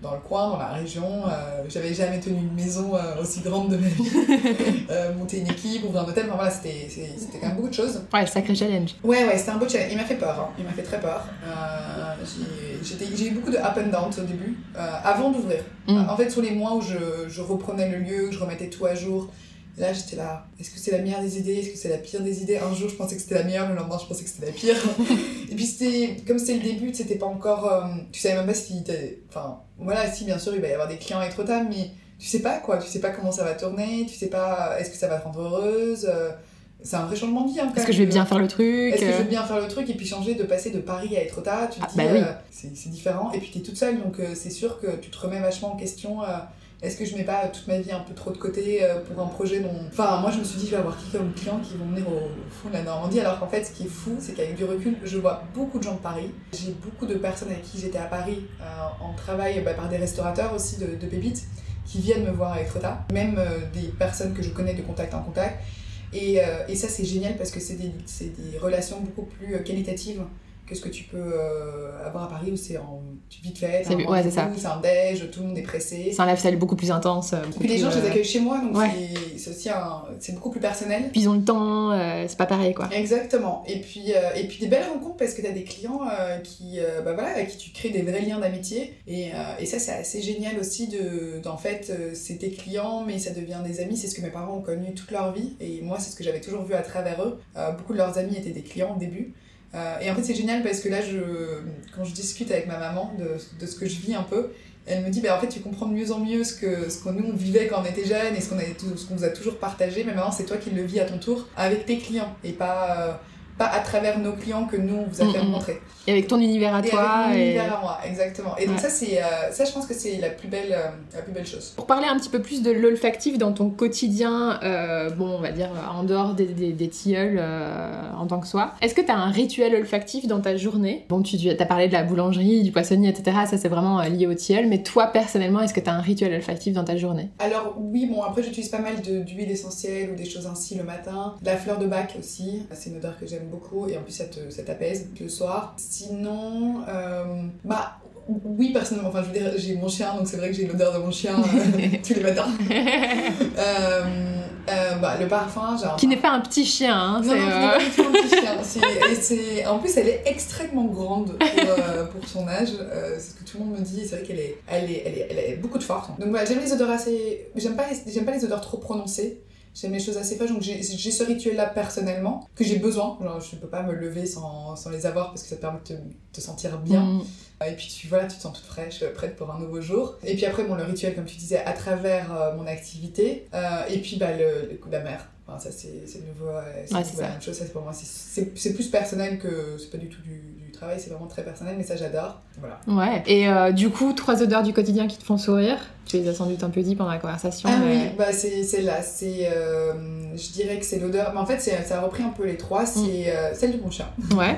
dans le coin, dans la région. euh, J'avais jamais tenu une maison euh, aussi grande de ma vie. Euh, monter une équipe, ouvrir un hôtel. Enfin voilà, c'était quand même beaucoup de choses. Ouais, sacré challenge. Ouais, ouais, c'était un beau challenge. Il m'a fait peur, hein. il m'a fait très peur. Euh, j'ai- eu beaucoup de up and down au début, avant d'ouvrir. Mm. En fait, sur les mois où je, je reprenais le lieu, je remettais tout à jour, là j'étais là, est-ce que c'est la meilleure des idées? Est-ce que c'est la pire des idées? Un jour je pensais que c'était la meilleure, le lendemain je pensais que c'était la pire. Et puis c'était, comme c'était le début, c'était pas encore. euh, tu savais même pas si. Enfin, voilà, si bien sûr il va y avoir des clients et trop tard, mais tu sais pas quoi, tu sais pas comment ça va tourner, tu sais pas est-ce que ça va te rendre heureuse. euh, c'est un vrai changement de vie. hein, Est-ce que je vais bien faire le truc est-ce que je euh, vais bien faire le truc et puis changer de passer de Paris à Etretat Tu te Ah, dis, bah oui. euh, c'est différent. Et puis t'es toute seule, donc euh, c'est sûr que tu te remets vachement en question. euh, est-ce que je mets pas toute ma vie un peu trop de côté euh, pour un projet dont. Enfin, moi je me suis dit, je vais avoir qui comme clients qui vont venir au, fond de la Normandie, alors qu'en fait, ce qui est fou, c'est qu'avec du recul, je vois beaucoup de gens de Paris. J'ai beaucoup de personnes avec qui j'étais à Paris euh, en travail bah, par des restaurateurs aussi de, de qui viennent me voir à Etretat, même euh, des personnes que je connais de contact en contact. Et, ça, c'est génial parce que c'est des, relations beaucoup plus qualitatives que ce que tu peux euh, avoir à Paris où c'est en tu vite fait, C'est- ouais, c'est ça. c'est un déj, tout le monde est pressé. C'est un lifestyle beaucoup plus intense. euh, Et beaucoup puis les gens, je les euh, accueille chez moi, donc ouais. c'est- aussi un, c'est beaucoup plus personnel. Puis ils ont le temps, euh, c'est pas pareil quoi. Exactement. Et puis, euh, et puis des belles rencontres parce que tu as des clients euh, qui, euh, bah voilà, avec qui tu crées des vrais liens d'amitié. Et, euh, et ça, c'est assez génial aussi de, d'en fait, euh, c'est tes clients, mais ça devient des amis. C'est ce que mes parents ont connu toute leur vie. Et moi, c'est ce que j'avais toujours vu à travers eux. Euh, beaucoup de leurs amis étaient des clients au début. Euh, et en fait, c'est génial parce que là, je, quand je discute avec ma maman de, de ce que je vis un peu, elle me dit, bah, en fait, tu comprends de mieux en mieux ce que, ce que nous, on vivait quand on était jeunes et ce qu'on qu'on nous a toujours partagé. Mais maintenant, c'est toi qui le vis à ton tour avec tes clients et pas, euh, pas à travers nos clients que nous, vous a fait Mm, mm. rencontrer. Et avec ton univers à Et toi. avec mon et- univers à moi, exactement. Et donc, Ouais. ça, c'est, euh, ça, je pense que c'est la plus belle, euh, la plus belle chose. Pour parler un petit peu plus de l'olfactif dans ton quotidien, euh, bon, on va dire en dehors des, des, des tilleuls en tant que soi, est-ce que tu as un rituel olfactif dans ta journée? Bon, tu as parlé de la boulangerie, du poissonnier, etc. Ça, c'est vraiment lié au tilleul. Mais toi, personnellement, est-ce que tu as un rituel olfactif dans ta journée? Alors oui, bon après j'utilise pas mal d'huile essentielle ou des choses ainsi le matin. La fleur de bac aussi, c'est une odeur que j'aime beaucoup et en plus ça te- ça t'apaise le soir. Sinon, euh, bah oui personnellement, enfin je veux dire j'ai mon chien donc c'est vrai que j'ai l'odeur de mon chien euh, tous les matins. Euh, euh, bah, le parfum, un Qui n'est pas un petit chien, hein, non, qui n'est pas un petit chien. C'est- et c'est- En plus, elle est extrêmement grande pour, euh, pour son âge. C'est ce que tout le monde me dit. C'est vrai qu'elle est, elle est, elle est, elle est beaucoup de force. Donc voilà, j'aime les odeurs assez. J'aime pas, les- j'aime pas les odeurs trop prononcées. J'aime les choses assez fraîches. Donc j'ai ce rituel-là personnellement que j'ai besoin. Genre, je ne peux pas me lever sans, sans les avoir parce que ça te permet de te, te sentir bien. mm, Et puis tu, voilà, tu te sens toute fraîche, euh, prête pour un nouveau jour. Et puis après, bon, le rituel, comme tu disais, à travers euh, mon activité. Euh, et puis bah, le, le coup de la mer. Enfin, ça, c'est nouveau. euh, c'est Ouais, nouveau la même chose. Ça, pour moi, c'est- plus personnel que. C'est pas du tout du, du travail, c'est vraiment très personnel, mais ça, j'adore. Voilà. Ouais. Et euh, du coup, trois odeurs du quotidien qui te font sourire. Tu les as sans doute un peu dit pendant la conversation. Ah mais- oui, bah c'est c'est là. C'est. euh, je dirais que c'est l'odeur. Mais en fait, c'est- ça a repris un peu les trois. C'est Mm. euh, celle de mon chien. Ouais.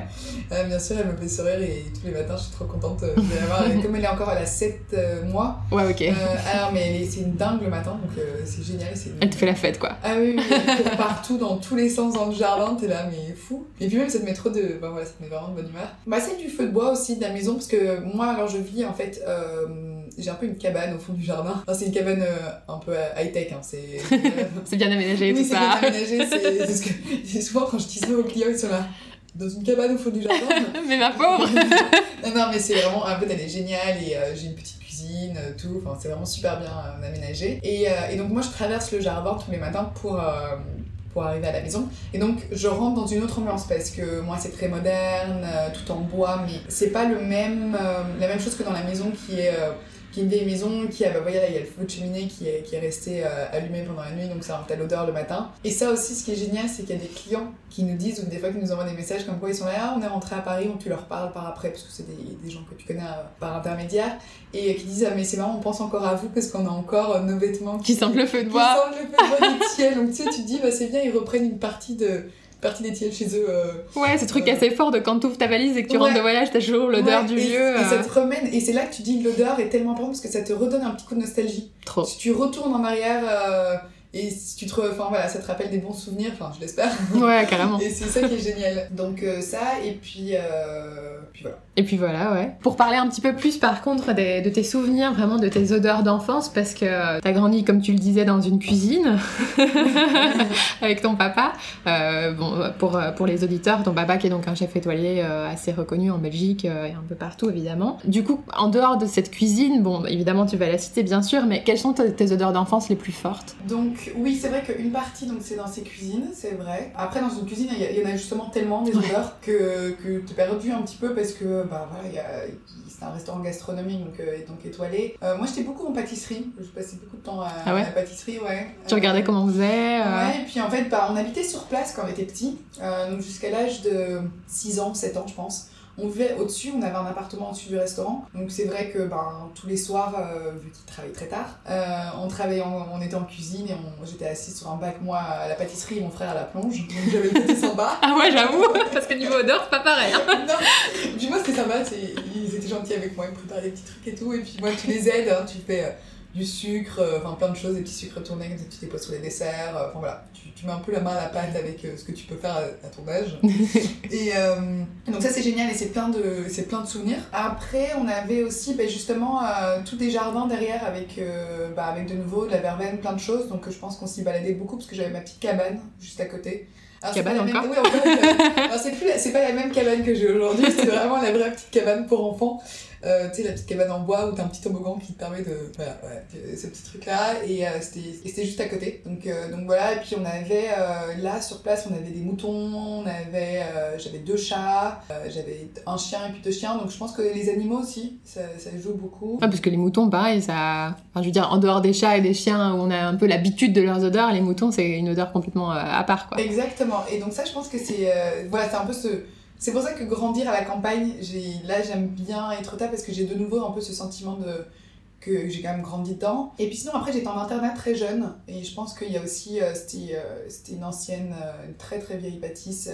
Bien sûr, elle me fait sourire et tous les matins, je suis trop contente de l'avoir. Comme elle est encore à la 7 euh, mois, Ouais, ok. Alors, mais c'est une dingue le matin, donc c'est génial. c'est une- Elle te fait la fête, quoi. Ah oui, oui, elle partout, dans tous les sens dans le jardin, t'es là, mais fou. Et puis même, ça te met trop de. Bah voilà, ça te met vraiment de bonne humeur. Bah, celle du feu de bois aussi, de la maison, parce que moi, alors je vis en fait. euh, j'ai un peu une cabane au fond du jardin. Enfin, c'est une cabane euh, un peu high-tech, hein, c'est. C'est bien aménagé oui, tout c'est ça. bien aménagé, c'est ce que. souvent quand je dis ça aux clients, ils sont là. Dans une cabane au fond du jardin. mais ma pauvre Non, non, mais c'est vraiment. En fait, elle est géniale et euh, j'ai une petite cuisine tout. Enfin, c'est vraiment super bien aménagé. Et, et, donc, moi, je traverse le jardin tous les matins pour pour arriver à la maison. Et donc je rentre dans une autre ambiance parce que moi c'est très moderne, tout en bois, mais c'est pas le même, la même chose que dans la maison qui est qui est une vieille maison, qui a, bah, voyez là, il y a le feu de cheminée qui est, qui est resté euh, allumé pendant la nuit, donc ça a l'odeur le matin. Et ça aussi, ce qui est génial, c'est qu'il y a des clients qui nous disent, ou des fois qui nous envoient des messages comme quoi ils sont là, ah, on est rentré à Paris, on tu leur parles par après, parce que c'est des, des, gens que tu connais euh, par intermédiaire, et qui disent, ah, mais c'est marrant, on pense encore à vous parce qu'on a encore euh, nos vêtements qui, sentent le feu de bois. Qui sentent le feu de bois ciel. Donc tu sais, tu te dis, bah, c'est bien, ils reprennent une partie de partie des tiels chez eux. Euh, ouais, ce truc assez fort de quand tu ouvres ta valise et que tu rentres de voyage, t'as toujours l'odeur du lieu. Et, ça euh. te remène, et c'est là que tu dis l'odeur est tellement importante parce que ça te redonne un petit coup de nostalgie. Trop. Si tu retournes en arrière. Euh, et si tu te enfin voilà ça te rappelle des bons souvenirs enfin je l'espère ouais carrément et c'est ça qui est génial donc ça et puis puis voilà et puis voilà, ouais. Pour parler un petit peu plus par contre de tes souvenirs, vraiment de tes odeurs d'enfance, parce que t'as grandi, comme tu le disais, dans une cuisine avec ton papa. Euh, bon, pour, pour les auditeurs, ton papa qui est donc un chef étoilé euh, assez reconnu en Belgique euh, et un peu partout évidemment. Du coup, en dehors de cette cuisine, bon, évidemment tu vas la citer bien sûr, mais quelles sont tes odeurs d'enfance les plus fortes? Donc oui, c'est vrai qu'une partie donc c'est dans ces cuisines, c'est vrai. Après dans une cuisine, il y, en a justement tellement des odeurs que, que tu perdu un petit peu parce que bah, voilà, c'est un restaurant gastronomique, donc, euh, donc étoilé. Euh, moi, j'étais beaucoup en pâtisserie. Je passais beaucoup de temps à, ah la pâtisserie, ouais. Tu regardais comment on faisait euh Ouais, et puis en fait, bah, on habitait sur place quand on était petit, donc jusqu'à l'âge de 6 ans, 7 ans, je pense. On vivait au-dessus, on avait un appartement au-dessus du restaurant. Donc c'est vrai que ben, tous les soirs, euh, vu qu'il travaillait très tard, euh, on travaillait, on était en cuisine et j'étais assise sur un bac, moi à la pâtisserie et mon frère à la plonge. Donc j'avais le côté sympa. ah ouais, j'avoue, parce que niveau odeur, c'est pas pareil. Hein. non, puis moi c'était sympa, ils étaient gentils avec moi, ils me préparaient des petits trucs et tout. Et puis moi, tu les aides, hein, tu fais. Du sucre, euh, enfin plein de choses, des petits sucres tournés ça tu déposes sur les desserts. Euh, enfin voilà, tu, tu, mets un peu la main à la pâte avec euh, ce que tu peux faire à, ton âge. et donc ça c'est génial et c'est plein, de, plein de souvenirs. Après on avait aussi bah, justement tous des jardins derrière avec, bah, avec de nouveau de la verveine, plein de choses. Donc je pense qu'on s'y baladait beaucoup parce que j'avais ma petite cabane juste à côté. Alors, cabane encore même... oui, c'est pas la même cabane que j'ai aujourd'hui, c'est vraiment la vraie petite cabane pour enfants. Euh, tu sais, la petite cabane en bois où t'as un petit toboggan qui te permet de. Voilà, ouais, ce petit truc-là. Et euh, c'était juste à côté. Donc, euh, donc voilà, et puis on avait, là sur place, on avait des moutons, on avait, j'avais deux chats, j'avais un chien et puis deux chiens. Donc je pense que les animaux aussi, ça, ça joue beaucoup. Ah, parce que les moutons, pareil, ça. Enfin, je veux dire, en dehors des chats et des chiens où on a un peu l'habitude de leurs odeurs, les moutons, c'est une odeur complètement à part, quoi. Exactement. Et donc ça, je pense que c'est. voilà, c'est un peu ce c'est pour ça que grandir à la campagne, là j'aime bien être là parce que j'ai de nouveau un peu ce sentiment de que j'ai quand même grandi dedans. Et puis sinon après j'étais en internat très jeune et je pense qu'il y a aussi, euh, euh, c'était une ancienne, euh, une très très vieille bâtisse,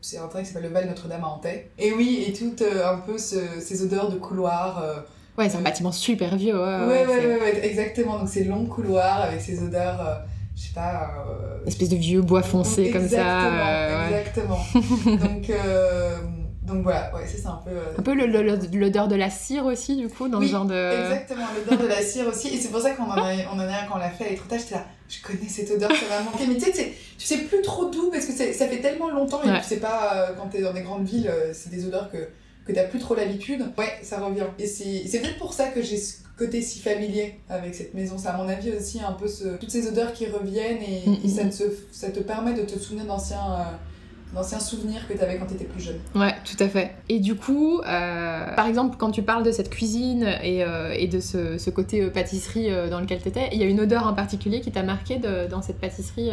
c'est un train qui s'appelle le Val Notre-Dame à Antay. Et oui, et tout un peu ces odeurs de couloir. ouais, c'est un bâtiment super vieux. Ouais, ouais, ouais, ouais, exactement. Donc ces longs couloirs avec ces odeurs je sais pas. Euh... Espèce de vieux bois foncé comme ça. Euh, exactement. donc, euh, donc voilà, ouais, c'est un peu. Euh, un peu l'odeur de la cire aussi, du coup, dans oui, ce genre de. Exactement, l'odeur de la cire aussi. Et c'est pour ça qu'on en a, on en a quand on l'a fait à l'étretage, j'étais là, je connais cette odeur, ça va manquer. Mais tu sais, tu sais plus trop d'où parce que ça fait tellement longtemps et tu sais pas, quand t'es dans des grandes villes, c'est des odeurs que que t'as plus trop l'habitude, ouais, ça revient. Et c'est peut-être pour ça que j'ai ce côté si familier avec cette maison. C'est à mon avis aussi un peu ce, toutes ces odeurs qui reviennent et, mm, ça, mm, te, ça, te, permet de te souvenir d'anciens... Euh, d'anciens souvenirs que tu avais quand tu étais plus jeune. Ouais, tout à fait. Et du coup, euh, par exemple, quand tu parles de cette cuisine et, euh, et de ce, ce côté pâtisserie dans lequel tu étais, il y a une odeur en particulier qui t'a marqué de, dans cette pâtisserie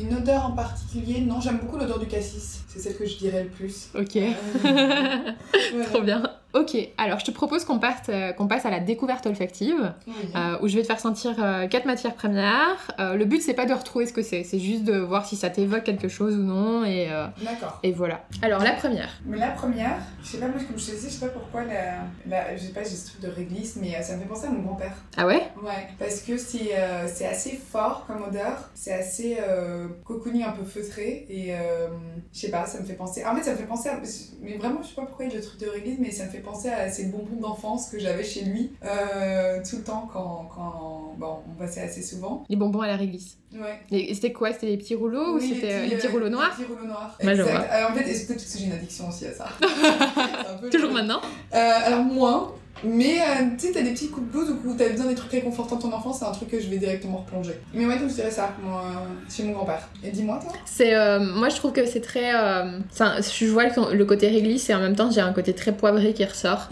Une odeur en particulier Non, j'aime beaucoup l'odeur du cassis. C'est celle que je dirais le plus. Ok. Trop bien. Ok, alors je te propose qu'on euh, qu'on passe à la découverte olfactive, euh, où je vais te faire sentir euh, quatre matières premières. le but c'est pas de retrouver ce que c'est, c'est juste de voir si ça t'évoque quelque chose ou non. Et, D'accord. Et voilà. Alors la première. Mais la première, je sais pas, moi comme je te disais, je sais pas pourquoi, la, la, je sais pas, j'ai ce truc de réglisse, mais ça me fait penser à mon grand-père. Ah ouais? Ouais, parce que c'est c'est assez fort comme odeur, c'est assez cocooning, un peu feutré, et je sais pas, ça me fait penser. En fait, ça me fait penser à. Mais vraiment, je sais pas pourquoi il y a le truc de réglisse, mais ça me fait penser à ces bonbons d'enfance que j'avais chez lui euh, tout le temps quand, quand bon, on passait assez souvent. Les bonbons à la réglisse. Ouais. Et c'était quoi? C'était des petits rouleaux ou c'était les petits euh, rouleaux noirs? Les petits rouleaux noirs. exact. Alors, en fait, peut-être que j'ai une addiction aussi à ça. Toujours maintenant? Euh, Alors moins. Mais euh, tu sais, t'as des petits coups de blues où t'as besoin des trucs réconfortants de ton enfance, c'est un truc que je vais directement replonger. Mais ouais, donc je dirais ça, moi, euh, chez mon grand-père. Et dis-moi, toi C'est, euh, moi, je trouve que c'est très. euh, je vois le, côté réglisse et en même temps, j'ai un côté très poivré qui ressort.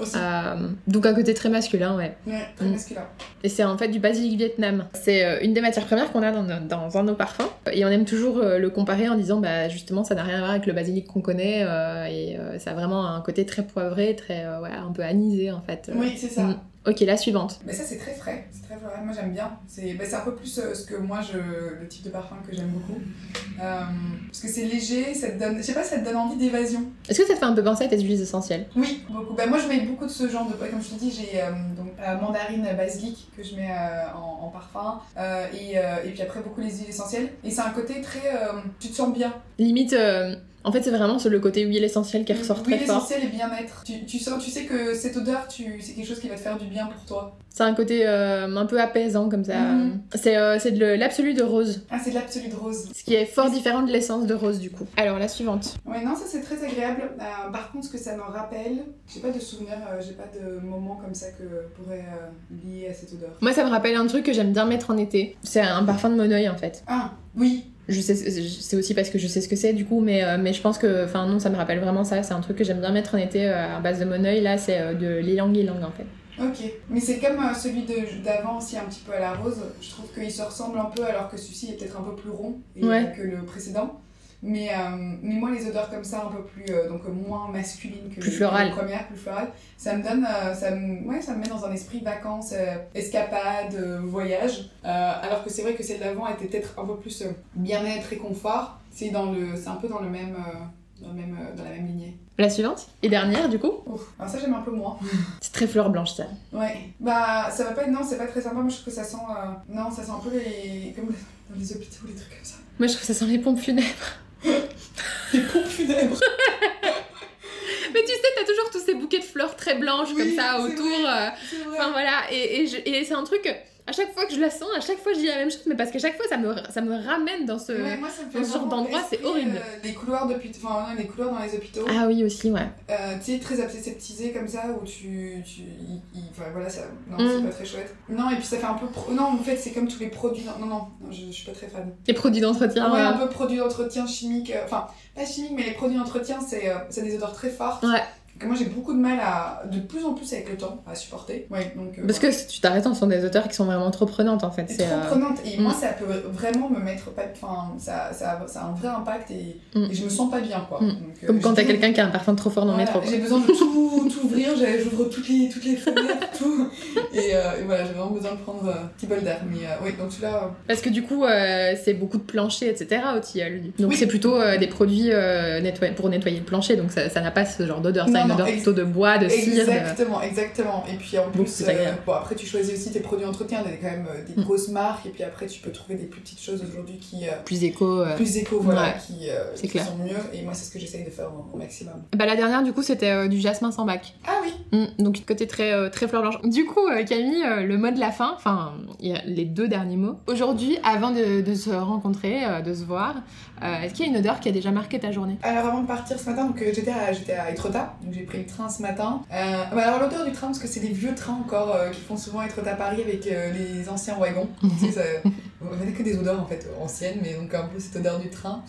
Aussi. Euh, donc un côté très masculin, ouais. Ouais, très Mm. masculin. Et c'est en fait du basilic Vietnam. C'est une des matières premières qu'on a dans, nos- dans un de nos parfums. Et on aime toujours le comparer en disant, bah justement, ça n'a rien à voir avec le basilic qu'on connaît. et ça a vraiment un côté très poivré, très, ouais, un peu anisé en fait. Oui, c'est ça. Mm. Ok, la suivante. Mais ça, c'est très frais. C'est très frais. Moi, j'aime bien. C'est bah, un peu plus euh, ce que moi, je... le type de parfum que j'aime beaucoup. Euh, parce que c'est léger, ça te donne. Je sais pas, ça te donne envie d'évasion. Est-ce que ça te fait un peu penser à tes huiles essentielles? Oui, beaucoup. Bah, moi, je mets beaucoup de ce genre de. Comme je te dis, j'ai euh, donc euh, mandarine basilic que je mets euh, en, en parfum. euh, et, euh, et puis après, beaucoup les huiles essentielles. Et c'est un côté très. euh, tu te sens bien. Limite, euh, en fait, c'est vraiment sur le côté huile essentielle qui ressort très Huile fort. essentielle et bien-être. Tu, tu, sens, tu sais que cette odeur, tu, c'est quelque chose qui va te faire du bien pour toi. C'est un côté euh, un peu apaisant comme ça. Mhm. C'est euh, c'est de le- l'absolu de rose. Ah, c'est de l'absolu de rose. Ce qui est fort différent de l'essence de rose du coup. Alors la suivante. Ouais, non, ça c'est très agréable. Euh, par contre, ce que ça me rappelle, j'ai pas de souvenir, euh, j'ai pas de moment comme ça que je pourrais euh, lier à cette odeur. Moi ça me rappelle un truc que j'aime bien mettre en été. C'est un parfum de Moneuil en fait. Ah, oui, Je sais, c'est aussi parce que je sais ce que c'est du coup, mais, euh, mais je pense que, enfin non, ça me rappelle vraiment ça. C'est un truc que j'aime bien mettre en été euh, à base de Moneuil. Là, c'est euh, de l'ilang ilang en fait. ok. Mais c'est comme euh, celui d'avant aussi, un petit peu à la rose. Je trouve qu'il se ressemble un peu, alors que celui-ci est peut-être un peu plus rond et, Ouais. que le précédent. Mais, euh, mais moi, les odeurs comme ça, un peu plus, euh, donc moins masculines que Plus les- florales. les premières, plus florales, ça me donne, euh, ça me, ouais, ça me met dans un esprit vacances, euh, escapade, euh, voyage. Euh, alors que c'est vrai que celle d'avant était peut-être un peu plus euh, bien-être et confort. C'est dans le, c'est un peu dans le même, euh, dans le même, dans la même lignée. La suivante et dernière du coup? Ouf. Alors ça, j'aime un peu moins. C'est très fleur blanche ça. Ouais. Bah, ça va pas être, non, c'est pas très sympa. Moi, je trouve que ça sent, euh, non, ça sent un peu les, comme dans les hôpitaux, les trucs comme ça. Moi je trouve que ça sent les pompes funèbres. Les pompes funèbres. Mais tu sais, t'as toujours tous ces bouquets de fleurs très blanches Oui, comme ça autour. vrai. euh. Enfin voilà, et, et, et c'est un truc, à chaque fois que je la sens, à chaque fois je dis la même chose, mais parce qu'à chaque fois ça me, ça me ramène dans ce... Ouais, moi, dans genre d'endroit, c'est horrible. euh, les couloirs d'hôpitaux, enfin, les couloirs dans les hôpitaux. Ah oui aussi, ouais. Euh, tu sais, très aseptisé comme ça, où tu. tu enfin voilà, ça. Non, Mm. c'est pas très chouette. Non, et puis ça fait un peu. pro- Non, en fait, c'est comme tous les produits. Non, non, je, je suis pas très fan. Les produits d'entretien. ouais, euh, un peu produits d'entretien chimiques. euh, Enfin, pas chimiques, mais les produits d'entretien, c'est c'est des odeurs très fortes. Ouais. Que moi, j'ai beaucoup de mal à. De plus en plus avec le temps, à supporter. Ouais, donc. euh, Parce que tu t'arrêtes, ce sont des auteurs qui sont vraiment trop prenantes en fait. C'est trop euh, prenante et mm. moi ça peut vraiment me mettre pas enfin ça, ça, ça a un vrai impact et, Mm. et je me sens pas bien quoi Mm. Donc, euh, comme quand t'as quelqu'un qui a un parfum trop fort dans le voilà, métro. quoi. j'ai besoin de tout, tout ouvrir j'ouvre toutes les, toutes les fenêtres tout et, et voilà j'ai vraiment besoin de prendre un petit bol d'air mais oui donc celui-là Parce que du coup, c'est beaucoup de plancher, etc. au tilleul. Donc Oui. c'est plutôt des produits nettoy- pour nettoyer le plancher, donc ça n'a pas ce genre d'odeur. Ça a Non, une plutôt de bois, de cire. de- exactement exactement et puis en plus agréable. bon après tu choisis aussi tes produits y a quand même euh, des Mm. grosses marques et puis après tu peux trouver des plus petites choses aujourd'hui qui euh, Plus éco. euh. plus éco voilà Ouais. qui, euh, C'est qui clair. sont mieux et moi c'est ce que j'essaye de faire au, au maximum Bah, la dernière, du coup, c'était euh, du jasmin sans bac. ah oui Mm, donc côté très, euh, très fleur blanche. Du coup, euh, Camille, euh, le mot de la fin, enfin, il y a les deux derniers mots. Aujourd'hui, avant de, de se rencontrer, euh, de se voir, euh, est-ce qu'il y a une odeur qui a déjà marqué ta journée Alors avant de partir ce matin, donc euh, j'étais à, j'étais à Etretat, donc j'ai pris le train ce matin. Euh, bah alors l'odeur du train, parce que c'est des vieux trains encore qui font souvent Etretat Paris avec les anciens wagons. tu sais, ça, on avait que des odeurs en fait anciennes, mais donc un peu cette odeur du train.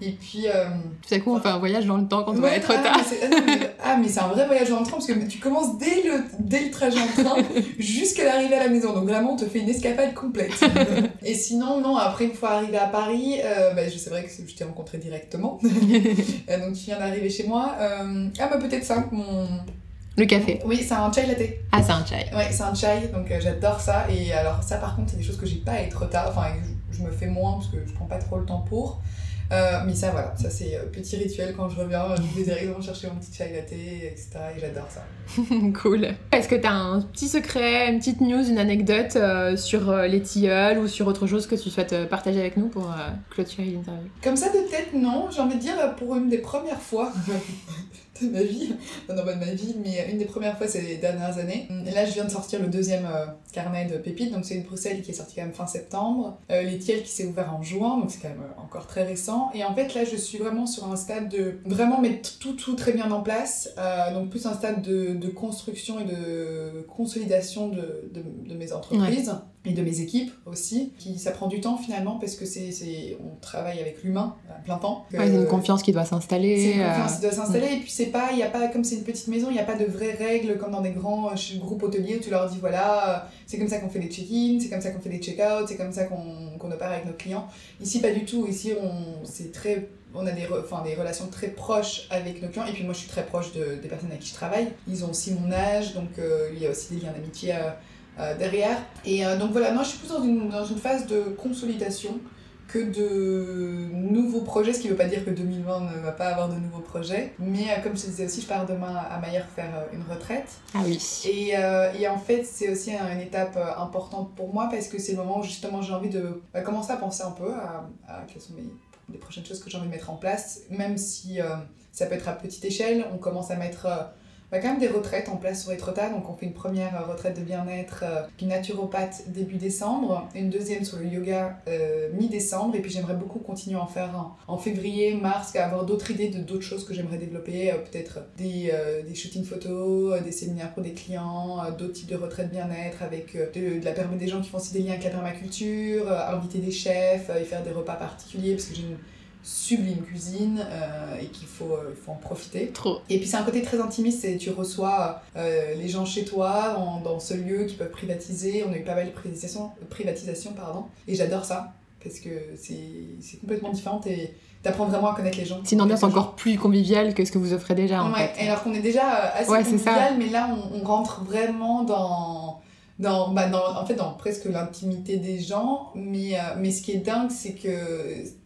Et puis. euh, Tout à coup, on fait un voyage dans le temps quand on va être ah, tard. mais ah, mais- Ah, mais c'est un vrai voyage dans le train parce que tu commences dès le, dès le trajet en train jusqu'à l'arrivée à la maison. Donc vraiment, on te fait une escapade complète. Et sinon, non, après, une fois arrivé à Paris, euh, bah, je- c'est vrai que je t'ai rencontré directement. Euh, donc tu viens d'arriver chez moi. Euh, ah, bah peut-être ça, mon. Le café. Oui, c'est un chai latte. Ah, c'est un chai. Ouais, c'est un chai, donc euh, j'adore ça. Et alors, ça par contre, c'est des choses que j'ai pas à être tard. Enfin, je, je me fais moins parce que je prends pas trop le temps pour. Euh, mais ça, voilà, ça c'est euh, petit rituel quand je reviens. Je vais directement chercher mon petit chai latte, etc. Et j'adore ça. cool. Est-ce que t'as un petit secret, une petite news, une anecdote euh, sur euh, les tilleuls ou sur autre chose que tu souhaites euh, partager avec nous pour euh, clôturer l'interview? Comme ça de tête, non. J'ai envie de dire, pour une des premières fois, de ma vie, non, pas de ma vie, mais une des premières fois ces dernières années. Et là, je viens de sortir le deuxième euh, carnet de pépites, donc c'est une Bruxelles qui est sorti quand même fin septembre. Euh, qui s'est ouvert en juin, donc c'est quand même euh, encore très récent. Et en fait, là, je suis vraiment sur un stade de vraiment mettre tout, tout très bien en place, donc plus un stade de, de, construction et de consolidation de, de mes entreprises et de mes équipes aussi. Qui, ça prend du temps finalement parce que c'est, c'est on travaille avec l'humain à plein temps. Ouais, c'est une confiance qui doit s'installer. C'est une confiance qui doit s'installer et puis c'est pas, il y a pas comme c'est une petite maison, il n'y a pas de vraies règles comme dans des grands euh, groupes hôteliers où tu leur dis voilà, euh, c'est comme ça qu'on fait les check-in, c'est comme ça qu'on fait les check-out, c'est comme ça qu'on, qu'on opère avec nos clients. Ici pas du tout. Ici on c'est très on a des, enfin, des relations très proches avec nos clients. Et puis moi, je suis très proche de, des personnes avec qui je travaille. Ils ont aussi mon âge, donc euh, il y a aussi des liens d'amitié euh, derrière. Et euh, donc voilà, moi je suis plus dans une, dans une phase de consolidation que de nouveaux projets, ce qui ne veut pas dire que 2020 ne va pas avoir de nouveaux projets. Mais euh, comme je te disais aussi, je pars demain à Maillard faire une retraite. Ah oui. Et, et en fait, c'est aussi une étape importante pour moi parce que c'est le moment où justement j'ai envie de bah, commencer à penser un peu à, quelles sont les prochaines choses que j'ai envie de mettre en place, même si ça peut être à petite échelle. On commence à mettre a quand même des retraites en place sur Etretat. Donc, on fait une première euh, retraite de bien-être euh, puis naturopathe début décembre, une deuxième sur le yoga euh, mi-décembre. Et puis, j'aimerais beaucoup continuer à en faire en février, mars, avoir d'autres idées de d'autres choses que j'aimerais développer. Peut-être des, des shootings photos, des séminaires pour des clients, d'autres types de retraites bien-être avec de, la permet des gens qui font aussi des liens avec la permaculture, inviter des chefs et faire des repas particuliers parce que j'ai une sublime cuisine euh, et qu'il faut, euh, faut en profiter. Trop. Et puis c'est un côté très intimiste, c'est tu reçois euh, les gens chez toi dans ce lieu qui peuvent privatiser. On a eu pas mal de privatisation, privatisation pardon, et j'adore ça parce que c'est complètement différent et t'apprends vraiment à connaître les gens. C'est une ambiance encore plus conviviale que ce que vous offrez déjà en ouais, fait. alors qu'on est déjà assez convivial, mais là on, on rentre vraiment dans dans, bah dans, en fait, dans presque l'intimité des gens. Mais, euh, mais ce qui est dingue, c'est que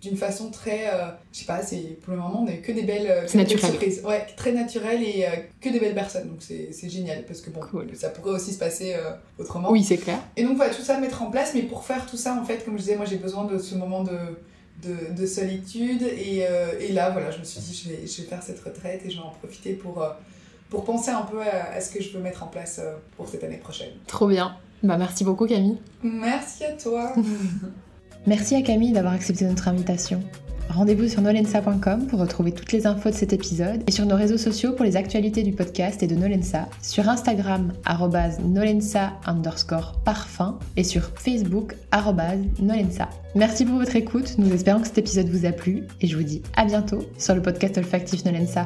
d'une façon très. Euh, je sais pas, c'est pour le moment, on n'a eu que des belles, euh, surprises. Ouais, très naturel et que des belles personnes. Donc c'est génial parce que bon, ça pourrait aussi se passer autrement. Oui, c'est clair. Et donc voilà, tout ça mettre en place. Mais pour faire tout ça, en fait, comme je disais, moi j'ai besoin de ce moment de. De, de solitude et, et, là voilà je me suis dit je vais, je vais faire cette retraite et je vais en profiter pour pour penser un peu à, ce que je veux mettre en place euh, pour cette année prochaine. Trop bien. Bah merci beaucoup Camille. Merci à toi. merci à Camille d'avoir accepté notre invitation. Rendez-vous sur nolensa.com pour retrouver toutes les infos de cet épisode et sur nos réseaux sociaux pour les actualités du podcast et de Nolensa, sur Instagram nolensa underscore parfum et sur Facebook nolensa. Merci pour votre écoute, nous espérons que cet épisode vous a plu et je vous dis à bientôt sur le podcast olfactif Nolensa.